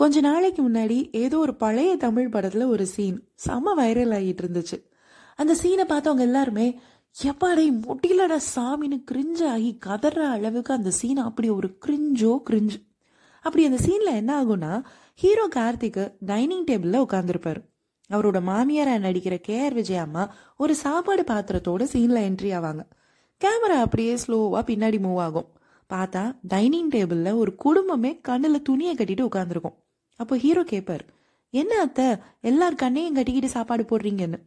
கொஞ்ச நாளைக்கு முன்னாடி ஏதோ ஒரு பழைய தமிழ் படத்துல ஒரு சீன் செம வைரல் ஆகிட்டு இருந்துச்சு. அந்த சீனை பார்த்தவங்க எல்லாருமே எப்பாடே முடியலடா சாமின்னு கிரிஞ்சு ஆகி கதற அளவுக்கு அந்த சீன் அப்படி ஒரு கிரிஞ்சோ கிரிஞ்சு அப்படி அந்த சீன்ல என்ன ஆகும்னா ஹீரோ கார்த்திக் டைனிங் டேபிள்ல உட்காந்துருப்பாரு அவரோட மாமியாரா நடிக்கிற கே ஆர் விஜய் அம்மா ஒரு சாப்பாடு பாத்திரத்தோட சீன்ல என்ட்ரி ஆவாங்க. கேமரா அப்படியே ஸ்லோவா பின்னாடி மூவ் ஆகும். பார்த்தா டைனிங் டேபிள்ல ஒரு குடும்பமே கண்ணுல துணியை கட்டிட்டு உட்காந்துருக்கும் அப்போ ஹீரோ கேட்பார் என்ன அத்தை எல்லார் கண்ணையும் கட்டிக்கிட்டு சாப்பாடு போடுறீங்கன்னு?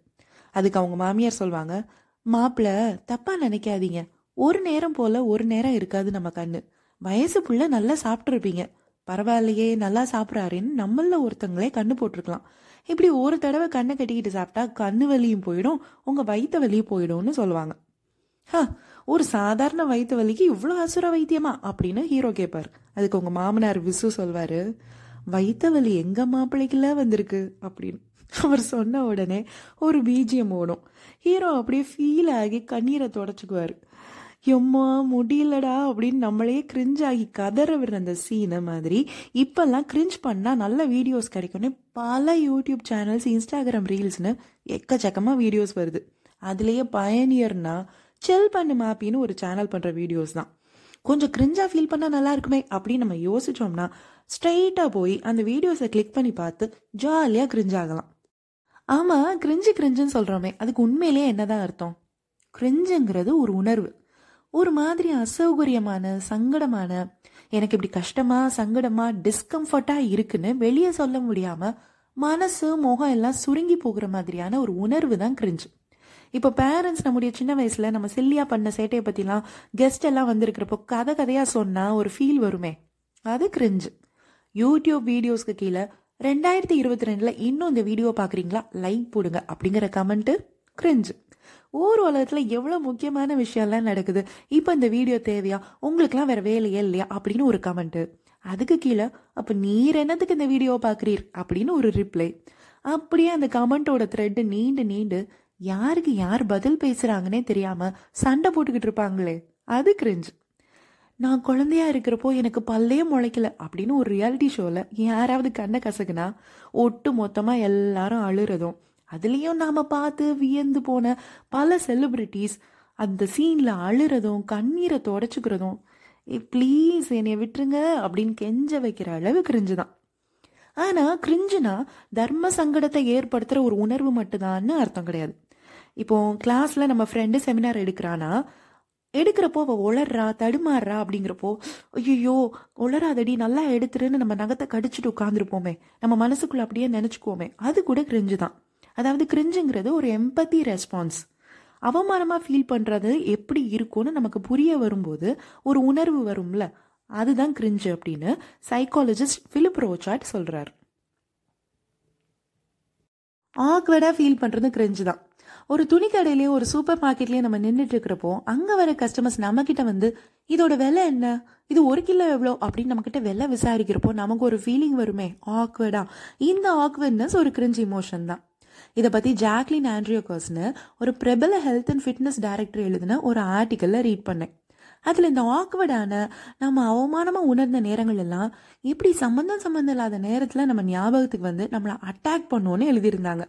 அதுக்கு அவங்க மாமியார் சொல்லுவாங்க மாப்பிள்ள தப்பா நினைக்காதீங்க. ஒரு நேரம் போல ஒரு நேரம் இருக்காது நம்ம கண்ணு. வயசு புள்ள நல்லா சாப்பிட்ருப்பீங்க பரவாயில்லையே நல்லா சாப்பிட்றாருன்னு நம்மள ஒருத்தங்களே கண்ணு போட்டிருக்கலாம். இப்படி ஒரு தடவை கண்ணை கட்டிக்கிட்டு சாப்பிட்டா கண்ணு வலியும் போயிடும் உங்க வயிற்று வலியும் போயிடும்னு சொல்லுவாங்க. ஹ ஒரு சாதாரண வயிற்று வலிக்கு இவ்வளோ அசுர வைத்தியமா? அப்படின்னு ஹீரோ கேட்பார் அதுக்கு உங்க மாமனார் விசு சொல்வாரு வயிற்று வலி எங்கள் மாப்பிள்ளைக்குல வந்திருக்கு அப்படின்னு. அவர் சொன்ன உடனே ஒரு பீஜியம் ஓடும். ஹீரோ அப்படியே ஃபீல் ஆகி கண்ணீரை தொடச்சிக்குவார். எம்மா முடியலடா அப்படின்னு நம்மளே கிரிஞ்ச் ஆகி கதற விடுற அந்த சீனை மாதிரி இப்போல்லாம் கிரிஞ்ச் பண்ணால் நல்ல வீடியோஸ் கிடைக்கும்னு பல யூடியூப் சேனல்ஸ் இன்ஸ்டாகிராம் ரீல்ஸ்னு எக்கச்சக்கமாக வீடியோஸ் வருது. அதுலேயே பயனியர்னா செல் பண்ணு மாப்பின்னு ஒரு சேனல் பண்ணுற வீடியோஸ் தான். கொஞ்சம் கிரிஞ்சாக ஃபீல் பண்ணால் நல்லா இருக்குமே அப்படின்னு நம்ம யோசிச்சோம்னா ஸ்ட்ரைட்டாக போய் அந்த வீடியோஸை கிளிக் பண்ணி பார்த்து ஜாலியாக கிரிஞ்சாகலாம் ஆமாம் கிரிஞ்சு கிரிஞ்சுன்னு சொல்கிறோமே அதுக்கு உண்மையிலேயே என்னதான் அர்த்தம்? கிரிஞ்சுங்கிறது ஒரு உணர்வு. ஒரு மாதிரி அசௌகரியமான சங்கடமான எனக்கு இப்படி கஷ்டமாக சங்கடமாக டிஸ்கம்ஃபர்ட்டாக இருக்குன்னு வெளியே சொல்ல முடியாமல் மனசு முகம் எல்லாம் சுருங்கி போகிற மாதிரியான ஒரு உணர்வு தான் கிரிஞ்சு இப்போ பேரண்ட்ஸ் நம்முடைய சின்ன வயசுல நம்ம சில்லியா பண்ண சேட்டையை பத்திலாம் கெஸ்ட் எல்லாம் வந்திருக்கிறப்போ கதை கதையா சொன்னா ஒரு ஃபீல் வருமே. அது கிரிஞ்சு யூடியூப் வீடியோஸ்க்கு கீழே ரெண்டாயிரத்தி இருபத்தி ரெண்டுல இன்னும் இந்த வீடியோ பாக்குறீங்களா? லைக் போடுங்க அப்படிங்கிற கமெண்ட்டு கிரிஞ்சு ஊர் உலகத்தில் எவ்வளோ முக்கியமான விஷயம்லாம் நடக்குது. இப்போ இந்த வீடியோ தேவையா? உங்களுக்குலாம் வேற வேலையே இல்லையா? அப்படின்னு ஒரு கமெண்ட்டு அதுக்கு கீழே அப்போ நீர் என்னத்துக்கு இந்த வீடியோ பார்க்குறீர் அப்படின்னு ஒரு ரிப்ளை அப்படியே அந்த கமெண்ட்டோட த்ரெட்டு நீண்டு நீண்டு யாருக்கு யார் பதில் பேசுறாங்கன்னே தெரியாமல் சண்டை போட்டுக்கிட்டு இருப்பாங்களே அது கிரிஞ்சு நான் குழந்தையா இருக்கிறப்போ எனக்கு பல்லே முளைக்கல அப்படின்னு ஒரு ரியாலிட்டி ஷோவில் யாராவது கண்ணை கசக்குனா ஒட்டு மொத்தமாக எல்லாரும் அழுறதும். அதுலேயும் நாம் பார்த்து வியந்து போன பல செலிப்ரிட்டிஸ் அந்த சீனில் அழுறதும் கண்ணீரை தொடச்சிக்கிறதும் ஏ ப்ளீஸ் என்னைய விட்டுருங்க அப்படின்னு கெஞ்ச வைக்கிற அளவு கிரிஞ்சு தான். ஆனால் கிரிஞ்சுனா தர்ம சங்கடத்தை ஏற்படுத்துகிற ஒரு உணர்வு மட்டும்தான்னு அர்த்தம் கிடையாது. இப்போ கிளாஸில் நம்ம ஃப்ரெண்டு செமினார் எடுக்கிறானா எடுக்கிறப்போ அவள் உளர்றா தடுமாறுறா அப்படிங்கிறப்போ ஐயோ உளராதடி நல்லா எடுத்துருன்னு நம்ம நகத்தை கடிச்சிட்டு உட்காந்துருப்போமே நம்ம மனசுக்குள்ள அப்படியே நினச்சிக்குவோமே அது கூட கிரிஞ்சு தான். அதாவது கிரிஞ்சுங்கிறது ஒரு எம்பத்தி ரெஸ்பான்ஸ் அவமானமாக ஃபீல் பண்ணுறது எப்படி இருக்கும்னு நமக்கு புரிய வரும்போது ஒரு உணர்வு வரும்ல அதுதான் கிரிஞ்சு அப்படின்னு சைக்காலஜிஸ்ட் ஃபிலிப் ரோச்சாட் சொல்கிறார் ஆக்வர்டாக ஃபீல் பண்ணுறது கிரிஞ்சு தான். ஒரு துணி கடையிலேயே ஒரு சூப்பர் மார்க்கெட்லேயே நம்ம நின்றுட்டு இருக்கிறப்போ அங்கே வர கஸ்டமர்ஸ் நம்மக்கிட்ட வந்து இதோட விலை என்ன? இது ஒரு கிலோ எவ்வளோ? அப்படின்னு நம்மக்கிட்ட விலை விசாரிக்கிறப்போ நமக்கு ஒரு ஃபீலிங் வருமே. ஆக்வர்டா இந்த ஆக்வர்ட்னஸ் ஒரு கிரிஞ்சு இமோஷன் தான். இதை பற்றி ஜாக்லின் ஆண்ட்ரியோகர்ஸ்னு ஒரு பிரபல ஹெல்த் அண்ட் ஃபிட்னஸ் டைரக்டர் எழுதின ஒரு ஆர்டிக்கலில் ரீட் பண்ணேன். அதில் இந்த ஆக்வர்டான நம்ம அவமானமாக உணர்ந்த நேரங்கள் எல்லாம் எப்படி சம்மந்தம் சம்மந்தம் இல்லாத நேரத்தில் நம்ம ஞாபகத்துக்கு வந்து நம்மளை அட்டாக் பண்ணோன்னு எழுதியிருந்தாங்க.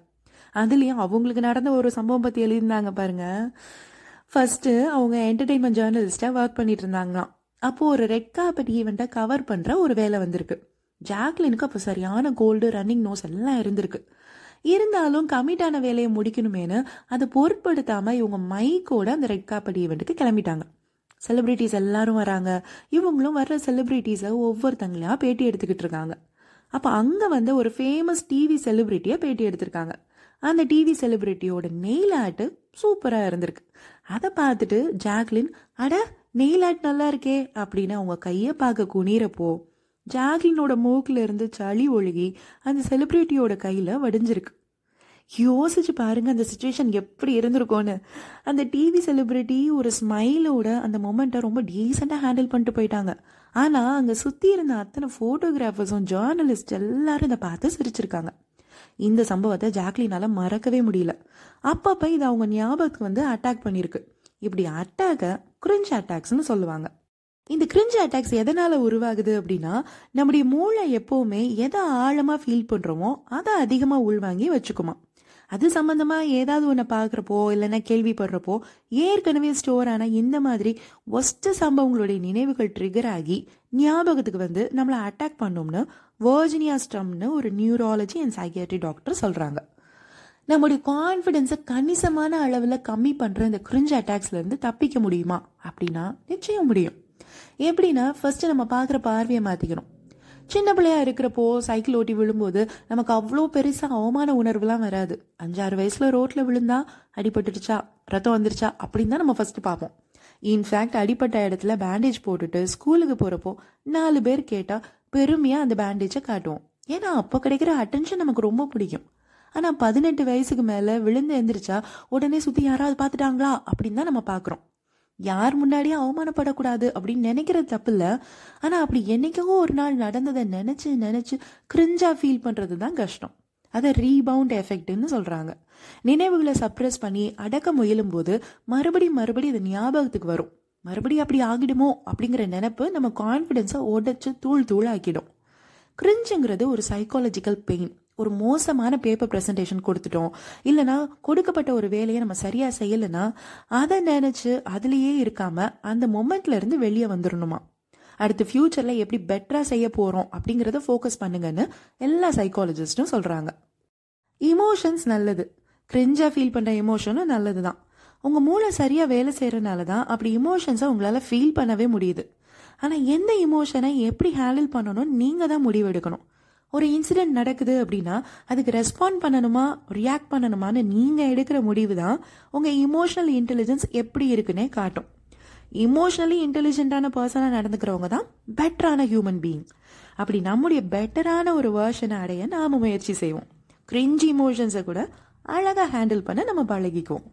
அதுலேயும் அவங்களுக்கு நடந்த ஒரு சம்பவம் பற்றி எழுதியிருந்தாங்க பாருங்க. ஃபஸ்ட்டு அவங்க என்டர்டெயின்மெண்ட் ஜேர்னலிஸ்டாக ஒர்க் பண்ணிட்டு இருந்தாங்களாம் அப்போது ஒரு ரெட் கார்பெட் ஈவெண்ட்டை கவர் பண்ணுற ஒரு வேலை வந்திருக்கு. ஜாக்லினுக்கு அப்போ சரியான கோல்டு ரன்னிங் நோஸ் எல்லாம் இருந்திருக்கு. இருந்தாலும் கமிட்டான வேலையை முடிக்கணுமேனு அதை பொருட்படுத்தாமல் இவங்க மைக்கோட அந்த ரெட் கார்பெட் ஈவெண்ட்டுக்கு கிளம்பிட்டாங்க. செலிப்ரிட்டிஸ் எல்லாரும் வராங்க. இவங்களும் வர்ற செலிப்ரிட்டிஸை ஒவ்வொருத்தங்களையா பேட்டி எடுத்துக்கிட்டு இருக்காங்க. அப்போ அங்கே வந்து ஒரு ஃபேமஸ் டிவி செலிப்ரிட்டியை பேட்டி எடுத்திருக்காங்க. அந்த டிவி செலிபிரிட்டியோட நெயில் ஆர்ட்டு சூப்பராக இருந்திருக்கு. அதை பார்த்துட்டு ஜாக்லின் அட நெயில் ஆர்ட் நல்லா இருக்கே அப்படின்னு அவங்க கையை பார்க்க குனிறப்போ ஜாக்லினோட மூக்கில் இருந்து சளி ஒழுகி அந்த செலிப்ரிட்டியோட கையில் வடிஞ்சிருக்கு. யோசிச்சு பாருங்க அந்த சுச்சுவேஷன் எப்படி இருந்திருக்கோன்னு அந்த டிவி செலிப்ரிட்டி ஒரு ஸ்மைலோட அந்த மொமெண்ட்டை ரொம்ப டீசெண்டாக ஹேண்டில் பண்ணிட்டு போயிட்டாங்க. ஆனால் அங்கே சுற்றி இருந்த அத்தனை ஃபோட்டோகிராஃபர்ஸும் ஜேர்னலிஸ்ட் எல்லாரும் இதை பார்த்து சிரிச்சிருக்காங்க. இந்த சம்பவத்தை ஜாக்லினால மறக்கவே முடியல. அப்பப்போ இது அவங்க ஞாபகத்துக்கு வந்து அட்டாக் பண்ணியிருக்கு இப்படி அட்டாக்கை குரிஞ்ச் அட்டாக்ஸ்னு சொல்லுவாங்க. இந்த கிரிஞ்ச் அட்டாக்ஸ் எதனால உருவாகுது அப்படின்னா நம்முடைய மூளை எப்பவுமே எதை ஆழமா ஃபீல் பண்றோமோ அதை அதிகமா உள்வாங்கி வச்சுக்குமா. அது சம்பந்தமா ஏதாவது ஒன்று பார்க்குறப்போ இல்லைன்னா கேள்விப்படுறப்போ ஏற்கனவே ஸ்டோர் ஆன இந்த மாதிரி ஒஸ்ட் சம்பவங்களுடைய நினைவுகள் ட்ரிகர் ஆகி ஞாபகத்துக்கு வந்து நம்மளை அட்டாக் பண்ணோம்னு வேர்ஜினியா ஸ்டம்னு ஒரு நியூராலஜி அண்ட் சைக்கியாட்ரி டாக்டர் சொல்கிறாங்க நம்முடைய கான்ஃபிடென்ஸை கணிசமான அளவில் கம்மி பண்ணுற இந்த கிரிஞ்ச் அட்டாக்ஸ்லேருந்து தப்பிக்க முடியுமா? அப்படின்னா நிச்சயம் முடியும். எப்படின்னா ஃபர்ஸ்ட் நம்ம பார்க்குற பார்வையை மாற்றிக்கணும் சின்ன பிள்ளையா இருக்கிறப்போ சைக்கிள் ஓட்டி விழும்போது நமக்கு அவ்வளோ பெருசாக அவமான உணர்வுலாம் வராது. அஞ்சாறு வயசில் ரோட்டில் விழுந்தா அடிபட்டுடுச்சா? ரத்தம் வந்துருச்சா? அப்படின்னு தான் நம்ம ஃபஸ்ட்டு பார்ப்போம். இன்ஃபேக்ட் அடிப்பட்ட இடத்துல பேண்டேஜ் போட்டுட்டு ஸ்கூலுக்கு போகிறப்போ நாலு பேர் கேட்டால் பெருமையா அந்த பேண்டேஜை காட்டுவோம். ஏன்னா அப்போ கிடைக்கிற அட்டென்ஷன் நமக்கு ரொம்ப பிடிக்கும். ஆனால் பதினெட்டு வயசுக்கு மேலே விழுந்து எந்திரிச்சா உடனே சுற்றி யாராவது பார்த்துட்டாங்களா? அப்படின்னு தான் நம்ம பார்க்குறோம். யார் முன்னாடியும் அவமானப்படக்கூடாது அப்படின்னு நினைக்கிறது தப்பு இல்லை ஆனால் அப்படி என்னைக்கோ ஒரு நாள் நடந்ததை நினச்சி நினச்சி கிரிஞ்சாக ஃபீல் பண்ணுறது தான் கஷ்டம். அதை ரீபவுண்ட் எஃபெக்ட்னு சொல்கிறாங்க நினைவுகளை சப்ரஸ் பண்ணி அடக்க முயலும் போது மறுபடியும் மறுபடியும் இது ஞாபகத்துக்கு வரும். மறுபடியும் அப்படி ஆகிடுமோ அப்படிங்கிற நினப்பு நம்ம கான்ஃபிடென்ஸை உடைச்சு தூள் தூள் ஆக்கிடும் கிரிஞ்சுங்கிறது ஒரு சைக்காலஜிக்கல் பெயின் ஒரு மோசமான பேப்பர் ப்ரெசன்டேஷன் கொடுத்துட்டோம். இல்லைனா கொடுக்கப்பட்ட ஒரு வேலையை நம்ம சரியாக செய்யலைன்னா அதை நினச்சி அதுலேயே இருக்காமல் அந்த மொமெண்ட்லேருந்து வெளியே வந்துடணுமா அடுத்து ஃப்யூச்சரில் எப்படி பெட்டராக செய்ய போகிறோம் அப்படிங்கிறத ஃபோக்கஸ் பண்ணுங்கன்னு எல்லா சைக்காலஜிஸ்ட்டும் சொல்கிறாங்க இமோஷன்ஸ் நல்லது. கிரிஞ்சாக ஃபீல் பண்ணுற எமோஷனும் நல்லது தான் உங்க மூளை சரியா வேலை செய்யறதுனால தான் அப்படி இமோஷன்ஸை உங்களால ஃபீல் பண்ணவே முடியுது. ஆனா எந்த இமோஷனை எப்படி ஹேண்டில் பண்ணணும்னு நீங்க தான் முடிவெடுக்கணும் ஒரு இன்சிடென்ட் நடக்குது அப்படின்னா அதுக்கு ரெஸ்பாண்ட் பண்ணணுமா ரியாக்ட் பண்ணணுமான்னு நீங்கள் எடுக்கிற முடிவு தான் உங்கள் இமோஷனல் இன்டெலிஜென்ஸ் எப்படி இருக்குன்னே காட்டும். இமோஷனலி இன்டெலிஜென்ட்டான பர்சனாக நடந்துக்கிறவங்க தான் பெட்டரான ஹியூமன் பீயிங் அப்படி நம்முடைய பெட்டரான ஒரு வேர்ஷனை அடைய நாம் முயற்சி செய்வோம். கிரிஞ்சி இமோஷன்ஸை கூட அழகாக ஹேண்டில் பண்ண நம்ம பழகிக்குவோம்.